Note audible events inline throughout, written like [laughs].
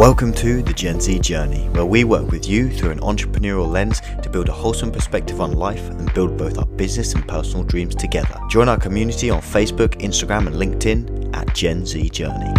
Welcome to the Gen Z Journey, where we work with you through an entrepreneurial lens to build a wholesome perspective on life and build both our business and personal dreams together. Join our community on Facebook, Instagram, and LinkedIn at Gen Z Journey.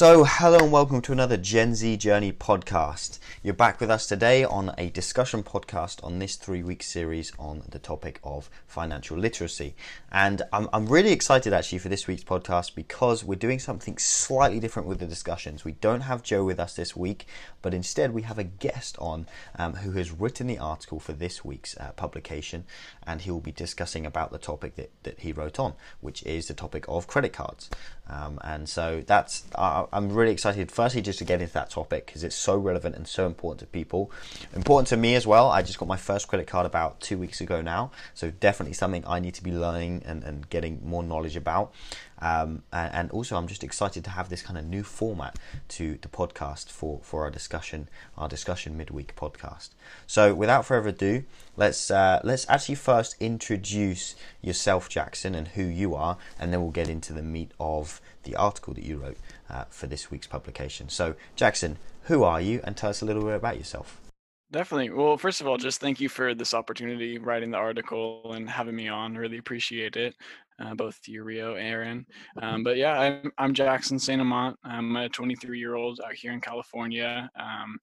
So, hello and welcome to another Gen Z Journey podcast. You're back with us today on a discussion podcast on this three week series on the topic of financial literacy. And I'm, I'm really excited actually for this week's podcast because we're doing something slightly different with the discussions. We don't have Joe with us this week, but instead we have a guest on um, who has written the article for this week's uh, publication, and he will be discussing about the topic that, that he wrote on, which is the topic of credit cards. Um, and so that's. Uh, I'm really excited, firstly, just to get into that topic because it's so relevant and so important to people. Important to me as well. I just got my first credit card about two weeks ago now, so definitely something I need to be learning and, and getting more knowledge about. Um, and, and, also, I'm just excited to have this kind of new format to the podcast for, for our discussion, our discussion midweek podcast. So, without further ado, let's uh, let's actually first introduce yourself, Jackson, and who you are, and then we'll get into the meat of the article that you wrote uh, for this week's publication. So, Jackson, who are you, and tell us a little bit about yourself. Definitely. Well, first of all, just thank you for this opportunity, writing the article and having me on. Really appreciate it, uh, both you, Rio, Aaron. Um, but yeah, I'm, I'm Jackson Saint Amant. I'm a 23 year old out here in California. Um,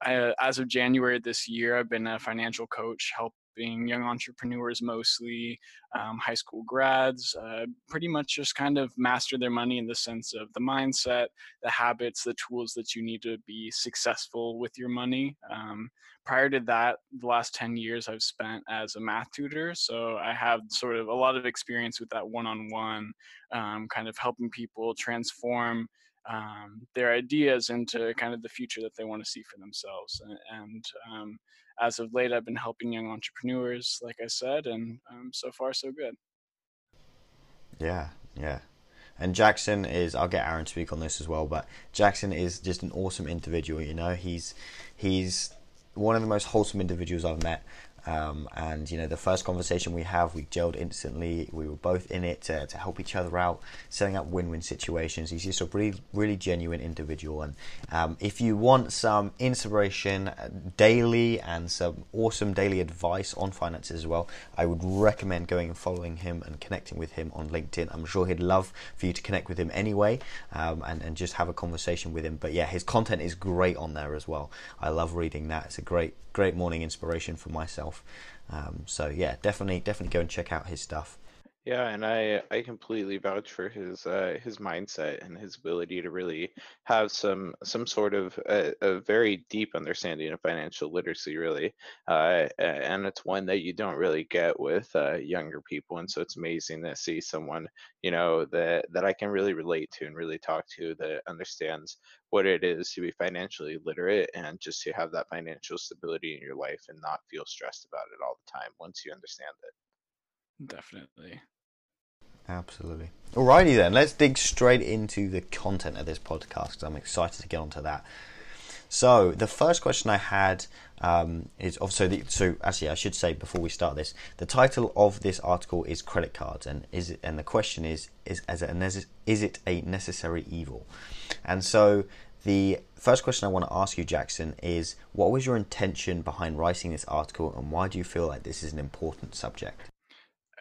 I, as of January this year, I've been a financial coach, help being young entrepreneurs mostly, um, high school grads, uh, pretty much just kind of master their money in the sense of the mindset, the habits, the tools that you need to be successful with your money. Um, prior to that, the last 10 years I've spent as a math tutor. So I have sort of a lot of experience with that one on one, kind of helping people transform um, their ideas into kind of the future that they want to see for themselves. And, and um, as of late, I've been helping young entrepreneurs, like I said, and um, so far so good. Yeah, yeah. And Jackson is I'll get Aaron to speak on this as well, but Jackson is just an awesome individual, you know. He's he's one of the most wholesome individuals I've met. Um, and you know, the first conversation we have, we gelled instantly. We were both in it to, to help each other out, setting up win-win situations. He's just a really, really genuine individual. And um, if you want some inspiration uh, daily and some awesome daily advice on finances as well, I would recommend going and following him and connecting with him on LinkedIn. I'm sure he'd love for you to connect with him anyway, um, and and just have a conversation with him. But yeah, his content is great on there as well. I love reading that. It's a great, great morning inspiration for myself himself. Um, so yeah, definitely, definitely go and check out his stuff. Yeah, and I I completely vouch for his uh, his mindset and his ability to really have some some sort of a, a very deep understanding of financial literacy, really, uh, and it's one that you don't really get with uh, younger people, and so it's amazing to see someone you know that that I can really relate to and really talk to that understands what it is to be financially literate and just to have that financial stability in your life and not feel stressed about it all the time once you understand it. Definitely. Absolutely. Alrighty then, let's dig straight into the content of this podcast. Because I'm excited to get onto that. So the first question I had um, is also the, so actually I should say before we start this, the title of this article is credit cards, and is it, and the question is is as a, is it a necessary evil? And so the first question I want to ask you, Jackson, is what was your intention behind writing this article, and why do you feel like this is an important subject?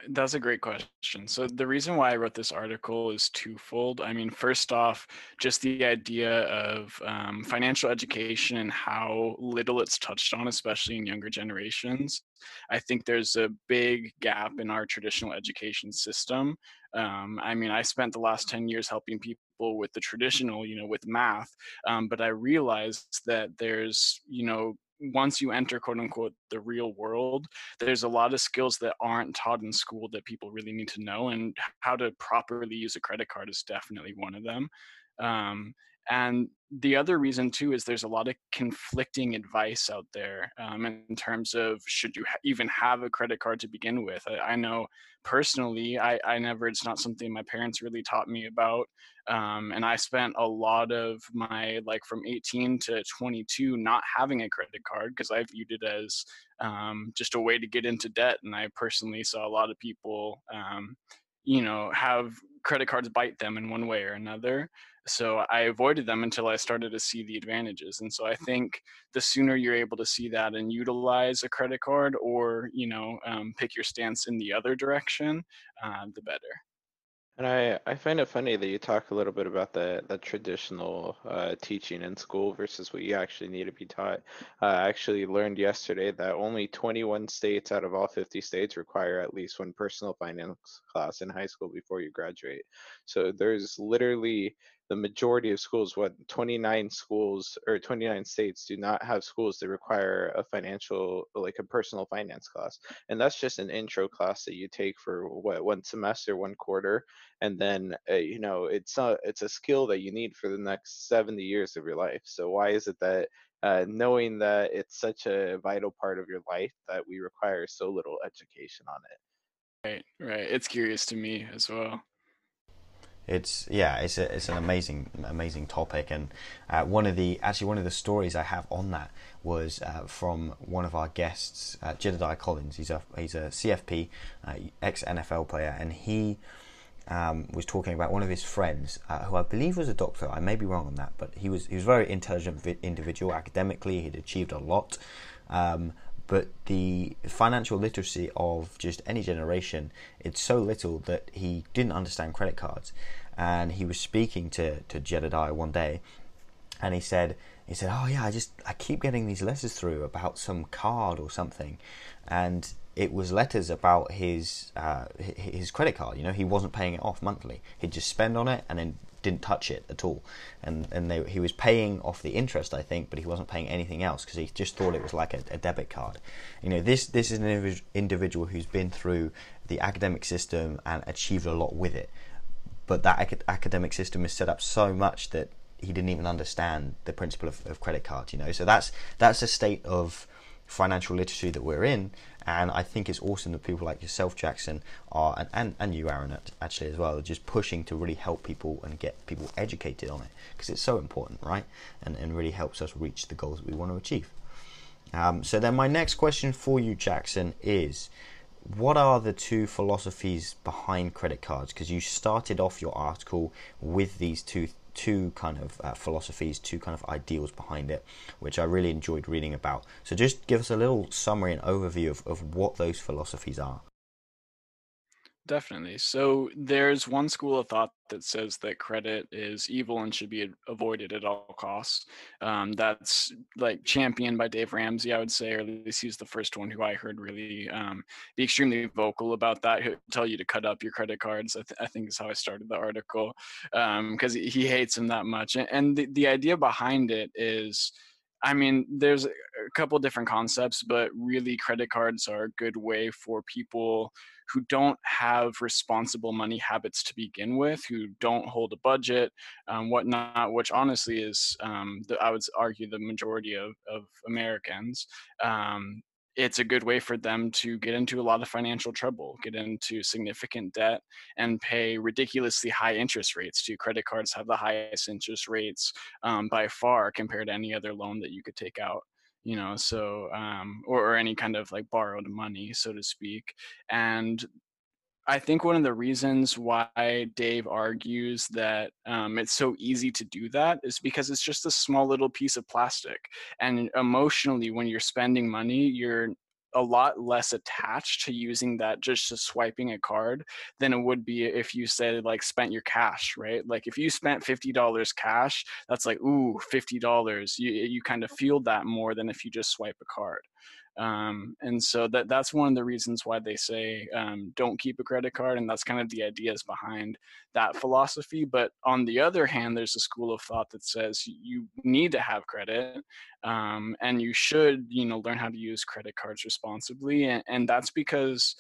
That's a great question. So the reason why I wrote this article is twofold. I mean, first off, just the idea of um, financial education and how little it's touched on, especially in younger generations. I think there's a big gap in our traditional education system. Um, I mean, I spent the last 10 years helping people with the traditional, you know, with math, um, but I realized that there's, you know, once you enter quote unquote the real world there's a lot of skills that aren't taught in school that people really need to know and how to properly use a credit card is definitely one of them. Um, and the other reason too is there's a lot of conflicting advice out there um, in terms of should you ha- even have a credit card to begin with. I, I know personally, I, I, never, it's not something my parents really taught me about. Um, and I spent a lot of my, like from 18 to 22, not having a credit card because I viewed it as um, just a way to get into debt. And I personally saw a lot of people um, you know have credit cards bite them in one way or another. So I avoided them until I started to see the advantages. And so I think the sooner you're able to see that and utilize a credit card, or you know, um, pick your stance in the other direction, uh, the better. And I, I find it funny that you talk a little bit about the, the traditional uh, teaching in school versus what you actually need to be taught. Uh, I actually learned yesterday that only 21 states out of all 50 states require at least one personal finance class in high school before you graduate. So there's literally the majority of schools, what 29 schools or 29 states do not have schools that require a financial, like a personal finance class. And that's just an intro class that you take for what one semester, one quarter, and then uh, you know it's a it's a skill that you need for the next 70 years of your life. So why is it that uh, knowing that it's such a vital part of your life that we require so little education on it? Right, right. It's curious to me as well. It's yeah, it's a, it's an amazing amazing topic, and uh, one of the actually one of the stories I have on that was uh, from one of our guests, uh, Jedediah Collins. He's a he's a CFP, uh, ex NFL player, and he um, was talking about one of his friends uh, who I believe was a doctor. I may be wrong on that, but he was he was a very intelligent individual academically. He'd achieved a lot. Um, but the financial literacy of just any generation it's so little that he didn't understand credit cards. And he was speaking to, to Jedediah one day and he said he said oh yeah I just I keep getting these letters through about some card or something. And it was letters about his uh, his credit card you know he wasn't paying it off monthly. He'd just spend on it and then didn't touch it at all, and and they, he was paying off the interest, I think, but he wasn't paying anything else because he just thought it was like a, a, debit card. You know, this this is an individual who's been through the academic system and achieved a lot with it, but that ac- academic system is set up so much that he didn't even understand the principle of, of credit cards. You know, so that's that's a state of financial literacy that we're in, and I think it's awesome that people like yourself, Jackson, are and, and, and you, Aaron, actually as well, are just pushing to really help people and get people educated on it because it's so important, right? And and really helps us reach the goals that we want to achieve. Um, so then, my next question for you, Jackson, is what are the two philosophies behind credit cards? Because you started off your article with these two two kind of uh, philosophies, two kind of ideals behind it, which I really enjoyed reading about. So just give us a little summary and overview of, of what those philosophies are. Definitely. So there's one school of thought that says that credit is evil and should be avoided at all costs. Um, that's like championed by Dave Ramsey, I would say, or at least he's the first one who I heard really um, be extremely vocal about that. He'll tell you to cut up your credit cards. I, th- I think is how I started the article because um, he hates them that much. And, and the, the idea behind it is I mean, there's a couple different concepts, but really, credit cards are a good way for people who don't have responsible money habits to begin with, who don't hold a budget, um, whatnot, which honestly is, um, the, I would argue, the majority of, of Americans. Um, it's a good way for them to get into a lot of financial trouble, get into significant debt, and pay ridiculously high interest rates. To credit cards have the highest interest rates um, by far compared to any other loan that you could take out you know so um, or, or any kind of like borrowed money so to speak and I think one of the reasons why Dave argues that um, it's so easy to do that is because it's just a small little piece of plastic. And emotionally, when you're spending money, you're a lot less attached to using that just to swiping a card than it would be if you said like spent your cash right? Like if you spent $50 cash that's like ooh $50 you you kind of feel that more than if you just swipe a card um, and so that that's one of the reasons why they say um, don't keep a credit card, and that's kind of the ideas behind that philosophy. But on the other hand, there's a school of thought that says you need to have credit, um, and you should, you know, learn how to use credit cards responsibly, and, and that's because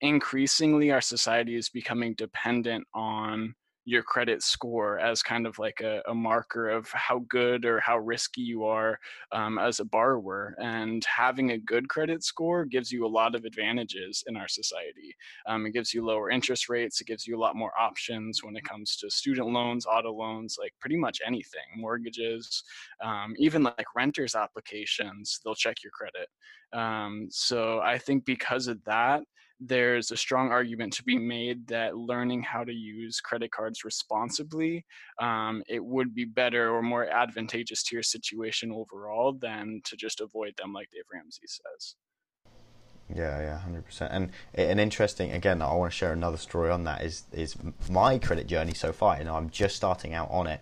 increasingly our society is becoming dependent on your credit score as kind of like a, a, marker of how good or how risky you are um, as a borrower. And having a good credit score gives you a lot of advantages in our society. Um, it gives you lower interest rates, it gives you a lot more options when it comes to student loans, auto loans, like pretty much anything, mortgages, um, even like renters applications, they'll check your credit. Um, so I think because of that, there's a strong argument to be made that learning how to use credit cards responsibly, um, it would be better or more advantageous to your situation overall than to just avoid them, like Dave Ramsey says. Yeah, yeah, hundred percent. And an interesting, again, I want to share another story on that. Is is my credit journey so far? You know, I'm just starting out on it,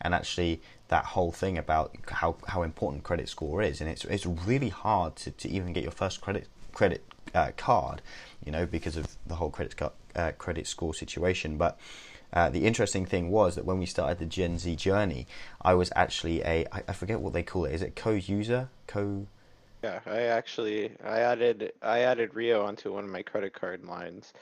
and actually, that whole thing about how, how important credit score is, and it's it's really hard to, to even get your first credit credit uh, card, you know, because of the whole credit card, uh, credit score situation. But uh, the interesting thing was that when we started the Gen Z journey, I was actually a I, I forget what they call it. Is it co-user? Co yeah, I actually I added I added Rio onto one of my credit card lines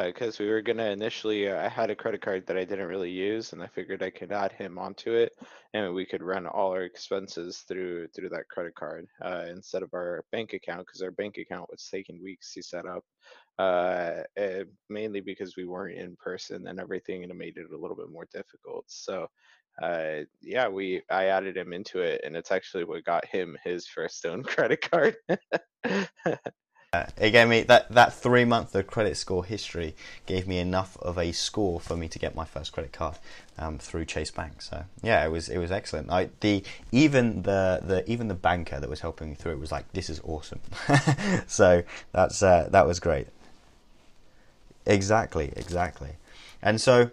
because uh, we were gonna initially uh, I had a credit card that I didn't really use and I figured I could add him onto it and we could run all our expenses through through that credit card uh, instead of our bank account because our bank account was taking weeks to set up uh, eh, mainly because we weren't in person and everything and it made it a little bit more difficult so uh, yeah, we I added him into it, and it's actually what got him his first [laughs] own credit card. [laughs] It gave me that that three month of credit score history gave me enough of a score for me to get my first credit card um, through Chase Bank. So yeah, it was it was excellent. I, the even the the even the banker that was helping me through it was like, "This is awesome." [laughs] so that's uh, that was great. Exactly, exactly, and so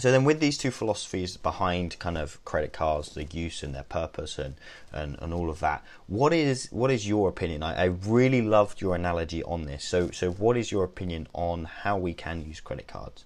so then, with these two philosophies behind kind of credit cards, the use and their purpose, and, and, and all of that, what is what is your opinion? I, I really loved your analogy on this. So so what is your opinion on how we can use credit cards?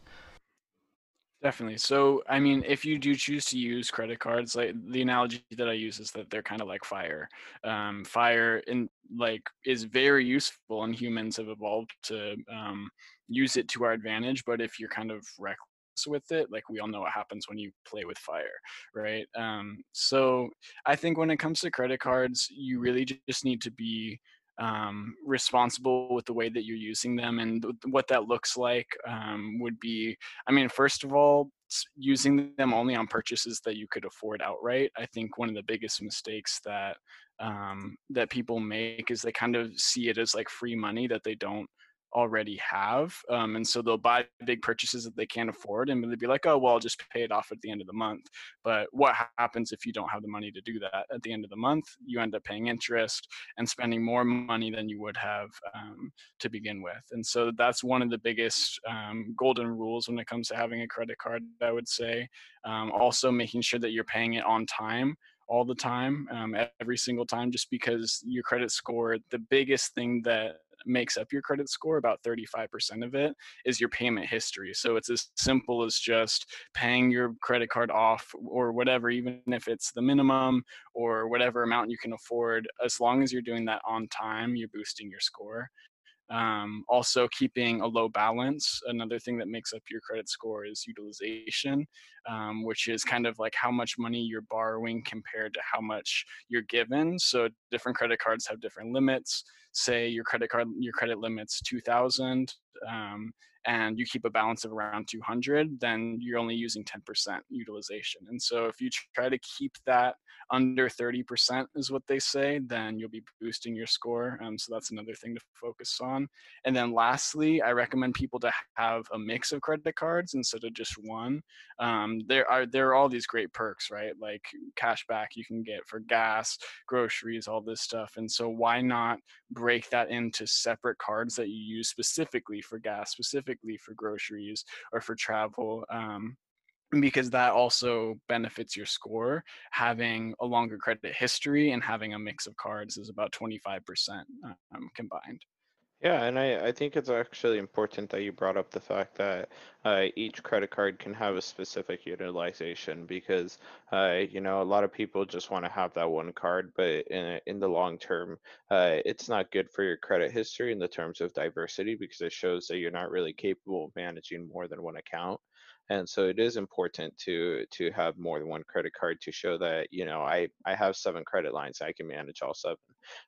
Definitely. So, I mean, if you do choose to use credit cards, like the analogy that I use is that they're kind of like fire. Um, fire in like is very useful, and humans have evolved to um, use it to our advantage. But if you're kind of reckless with it like we all know what happens when you play with fire right? Um, so i think when it comes to credit cards you really just need to be um, responsible with the way that you're using them and th- what that looks like um, would be i mean first of all using them only on purchases that you could afford outright. I think one of the biggest mistakes that um, that people make is they kind of see it as like free money that they don't already have. Um, and so they'll buy big purchases that they can't afford and they'll be like, oh, well, I'll just pay it off at the end of the month. But what happens if you don't have the money to do that at the end of the month? You end up paying interest and spending more money than you would have um, to begin with. And so that's one of the biggest um, golden rules when it comes to having a credit card, I would say. Um, also, making sure that you're paying it on time all the time, um, every single time, just because your credit score, the biggest thing that makes up your credit score, about 35% of it, is your payment history. So it's as simple as just paying your credit card off or whatever, even if it's the minimum or whatever amount you can afford. As long as you're doing that on time, you're boosting your score. Um, also, keeping a low balance. Another thing that makes up your credit score is utilization, um, which is kind of like how much money you're borrowing compared to how much you're given. So, different credit cards have different limits. Say your credit card, your credit limit's 2,000. Um, and you keep a balance of around 200, then you're only using 10% utilization. And so if you try to keep that under 30% is what they say, then you'll be boosting your score. Um, so that's another thing to focus on. And then lastly, I recommend people to have a mix of credit cards instead of just one. Um, there are there are all these great perks, right? Like cash back you can get for gas, groceries, all this stuff. And so why not break that into separate cards that you use specifically for gas, specifically for groceries or for travel? Um, because that also benefits your score. Having a longer credit history and having a mix of cards is about 25% um, combined. Yeah, and I, I think it's actually important that you brought up the fact that uh, each credit card can have a specific utilization because, uh, you know, a lot of people just want to have that one card, but in, in the long term, uh, it's not good for your credit history in the terms of diversity because it shows that you're not really capable of managing more than one account and so it is important to to have more than one credit card to show that you know i i have seven credit lines i can manage all seven.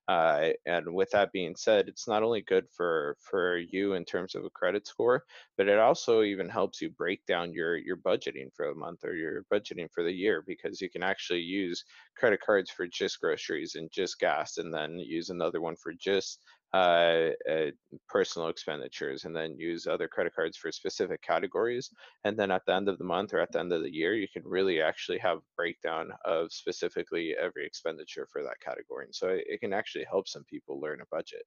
Uh, and with that being said it's not only good for for you in terms of a credit score but it also even helps you break down your your budgeting for a month or your budgeting for the year because you can actually use credit cards for just groceries and just gas and then use another one for just uh, uh, personal expenditures and then use other credit cards for specific categories. And then at the end of the month or at the end of the year, you can really actually have breakdown of specifically every expenditure for that category. And so it, it can actually help some people learn a budget.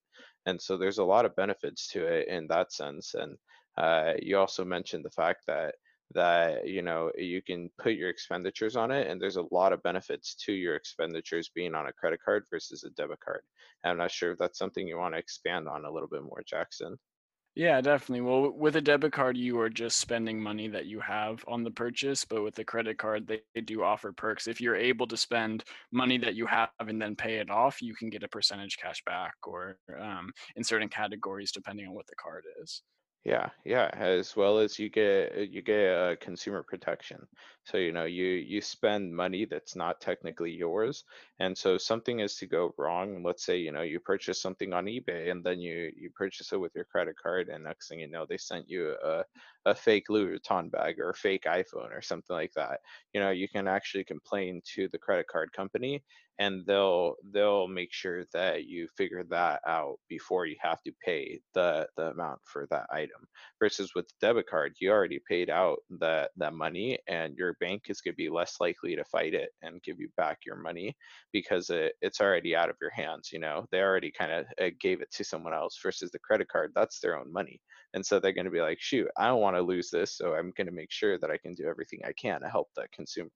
And so there's a lot of benefits to it in that sense. And uh, you also mentioned the fact that that you know you can put your expenditures on it and there's a lot of benefits to your expenditures being on a credit card versus a debit card i'm not sure if that's something you want to expand on a little bit more jackson yeah, definitely. Well, with a debit card, you are just spending money that you have on the purchase, but with a credit card, they, they, do offer perks. If you're able to spend money that you have and then pay it off, you can get a percentage cash back or um, in certain categories, depending on what the card is. Yeah, yeah, as well as you get uh, you get uh, consumer protection. So you know you you spend money that's not technically yours, and so something is to go wrong. Let's say you know you purchase something on eBay and then you you purchase it with your credit card, and next thing you know they sent you a a fake Louis Vuitton bag or a fake iPhone or something like that. You know you can actually complain to the credit card company, and they'll they'll make sure that you figure that out before you have to pay the the amount for that item. Versus with the debit card you already paid out that that money and your bank is going to be less likely to fight it and give you back your money because it, it's already out of your hands you know? They already kind of uh, gave it to someone else versus the credit card that's their own money. And so they're going to be like shoot i don't want to lose this so i'm going to make sure that i can do everything i can to help the consumer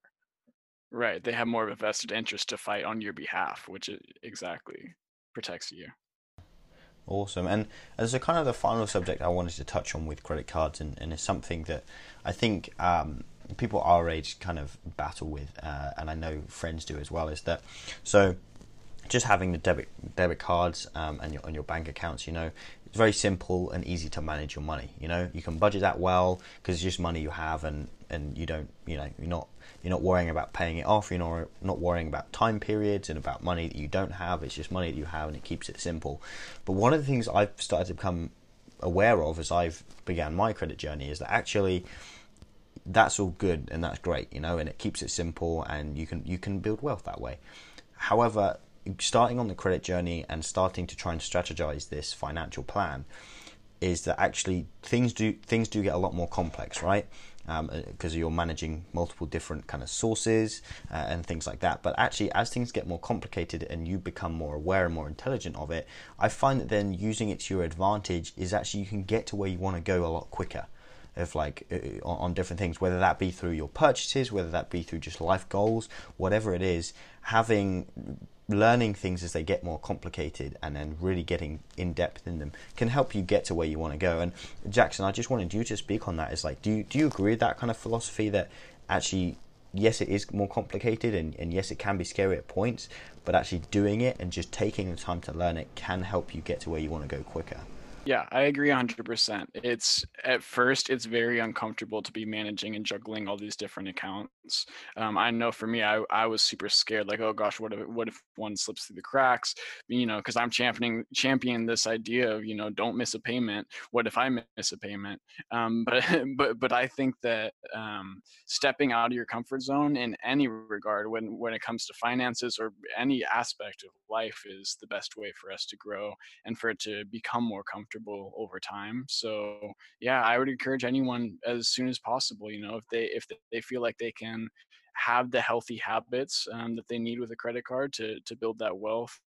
Right. They have more of a vested interest to fight on your behalf, which exactly protects you. Awesome. And as a kind of the final subject I wanted to touch on with credit cards, and, and is something that I think um, people our age kind of battle with, uh, and I know friends do as well, is that so just having the debit debit cards um, and your on your bank accounts, you know, it's very simple and easy to manage your money. You know, you can budget that well because it's just money you have, and and you don't, you know, you're not you're not worrying about paying it off. You're not not worrying about time periods and about money that you don't have. It's just money that you have, and it keeps it simple. But one of the things I've started to become aware of as I've began my credit journey is that actually that's all good and that's great, you know, and it keeps it simple and you can you can build wealth that way. However, starting on the credit journey and starting to try and strategize this financial plan is that actually things do things do get a lot more complex, right? because um, uh, you're managing multiple different kind of sources uh, and things like that. But actually, as things get more complicated and you become more aware and more intelligent of it, I find that then using it to your advantage is actually you can get to where you want to go a lot quicker. If like uh, on, on different things, whether that be through your purchases, whether that be through just life goals, whatever it is, having learning things as they get more complicated and then really getting in depth in them can help you get to where you want to go. And Jackson, I just wanted you to speak on that. Is like, do you do you agree with that kind of philosophy that actually, yes, it is more complicated and, and yes, it can be scary at points, but actually doing it and just taking the time to learn it can help you get to where you want to go quicker. Yeah, I agree 100%. It's at first it's very uncomfortable to be managing and juggling all these different accounts. Um, I know for me, I, I was super scared, like, oh gosh, what if what if one slips through the cracks? You know, because I'm championing champion this idea of you know don't miss a payment. What if I miss a payment? Um, [laughs] but but but I think that um, stepping out of your comfort zone in any regard, when when it comes to finances or any aspect of life, is the best way for us to grow and for it to become more comfortable over time. So yeah, I would encourage anyone as soon as possible. You know, if they if they feel like they can have the healthy habits um, that they need with a credit card to to build that wealth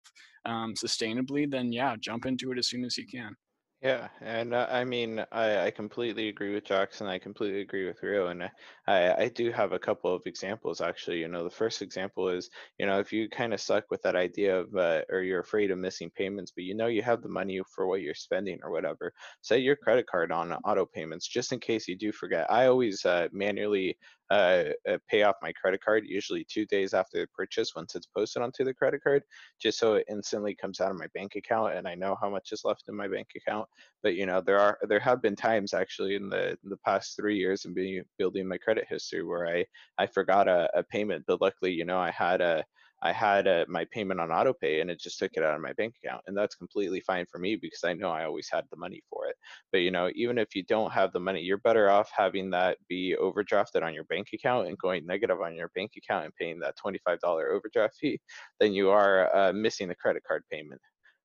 um, sustainably, then yeah, jump into it as soon as you can. Yeah, and uh, I mean, I, I completely agree with Jackson. I completely agree with Rio, and I, I do have a couple of examples actually. You know, the first example is, you know, if you kind of suck with that idea of, uh, or you're afraid of missing payments, but you know you have the money for what you're spending or whatever, set your credit card on auto payments just in case you do forget. I always uh, manually uh, uh, pay off my credit card usually two days after the purchase once it's posted onto the credit card, just so it instantly comes out of my bank account and I know how much is left in my bank account. But you know, there are there have been times actually in the in the past three years and being building my credit history where I I forgot a, a payment, but luckily you know I had a I had a, my payment on autopay and it just took it out of my bank account. And that's completely fine for me because I know I always had the money for it. But you know, even if you don't have the money, you're better off having that be overdrafted on your bank account and going negative on your bank account and paying that $25 overdraft fee than you are uh, missing the credit card payment.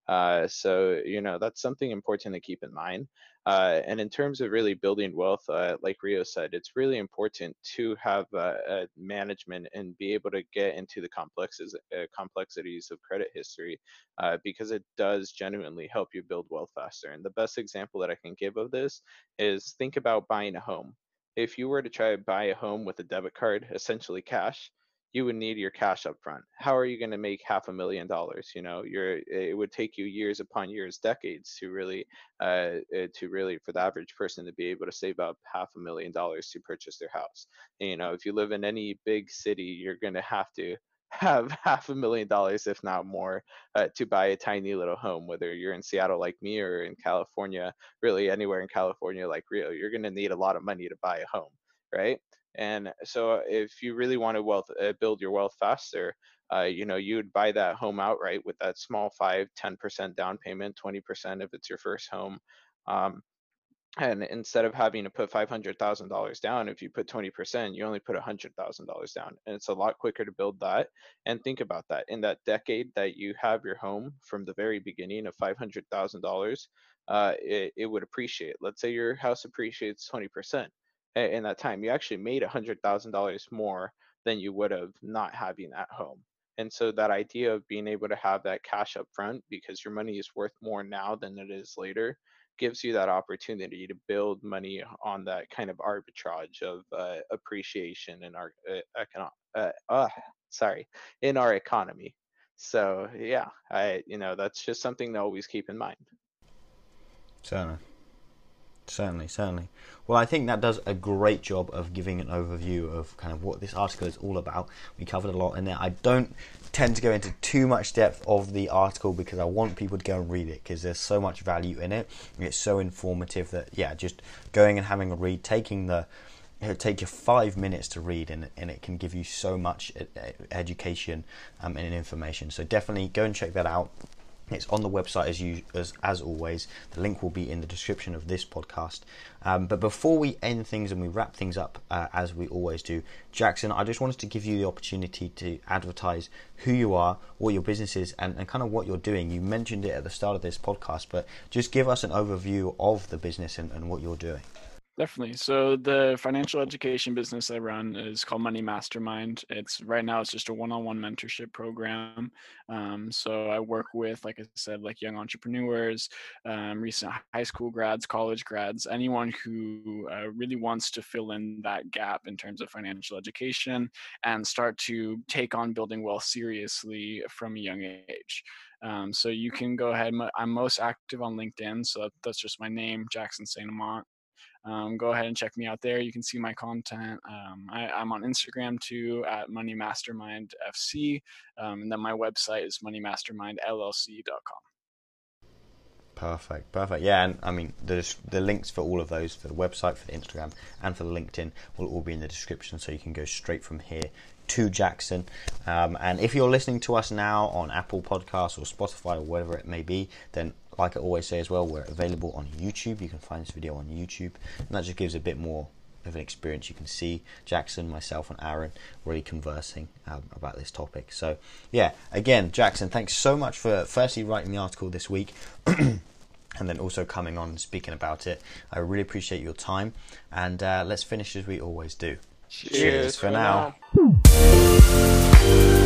Uh, so you know that's something important to keep in mind. Uh, and in terms of really building wealth, uh, like Rio said, it's really important to have uh, management and be able to get into the complexes, uh, complexities of credit history uh, because it does genuinely help you build wealth faster. And the best example that I can give of this is think about buying a home. If you were to try to buy a home with a debit card, essentially cash, you would need your cash up front. How are you going to make half a million dollars? You know, you're it would take you years upon years, decades to really uh, uh, to really for the average person to be able to save up half a million dollars to purchase their house. And, you know, if you live in any big city, you're going to have to [laughs] have half a million dollars, if not more, uh, to buy a tiny little home. Whether you're in Seattle like me or in California, really anywhere in California like Rio, you're going to need a lot of money to buy a home, right? And so if you really want to wealth uh, build your wealth faster, uh, you know, you would buy that home outright with that small five, 10% down payment, 20% if it's your first home. Um, and instead of having to put $500,000 down, if you put 20%, you only put $100,000 down. And it's a lot quicker to build that. And think about that. In that decade that you have your home from the very beginning of $500,000, uh, it, it would appreciate. Let's say your house appreciates 20% in that time. You actually made a hundred thousand dollars more than you would have not having that home. And so that idea of being able to have that cash up front because your money is worth more now than it is later gives you that opportunity to build money on that kind of arbitrage of uh, appreciation in our uh, economic uh, uh, sorry in our economy so yeah i you know that's just something to always keep in mind certainly Certainly, certainly. Well, I think that does a great job of giving an overview of kind of what this article is all about. We covered a lot in there. I don't tend to go into too much depth of the article because I want people to go and read it because there's so much value in it. It's so informative that yeah, just going and having a read, taking the it'll take you five minutes to read and, and it can give you so much education um, and information so definitely go and check that out it's on the website as you as as always. The link will be in the description of this podcast. Um, but before we end things and we wrap things up, uh, as we always do, Jackson, I just wanted to give you the opportunity to advertise who you are, what your business is, and, and kind of what you're doing. You mentioned it at the start of this podcast, but just give us an overview of the business and, and what you're doing. Definitely. So the financial education business I run is called Money Mastermind. It's right now it's just a one-on-one mentorship program. Um, so I work with, like I said, like young entrepreneurs, um, recent high school grads, college grads, anyone who uh, really wants to fill in that gap in terms of financial education and start to take on building wealth seriously from a young age. Um, so you can go ahead. I'm most active on LinkedIn, so that's just my name, Jackson Saint Amant um, go ahead and check me out there. You can see my content. Um, I, am on Instagram too at Money Mastermind FC, um, and then my website is moneymastermindllc.com. Perfect, perfect. Yeah, and I mean the the links for all of those for the website, for the Instagram, and for the LinkedIn will all be in the description, so you can go straight from here to Jackson. Um, and if you're listening to us now on Apple Podcasts or Spotify or whatever it may be, then like I always say as well, we're available on YouTube. You can find this video on YouTube, and that just gives a bit more of an experience. You can see Jackson, myself, and Aaron really conversing um, about this topic. So, yeah, again, Jackson, thanks so much for firstly writing the article this week. [clears throat] and then also coming on and speaking about it. I really appreciate your time, and uh, let's finish as we always do. Cheers, Cheers for now. now.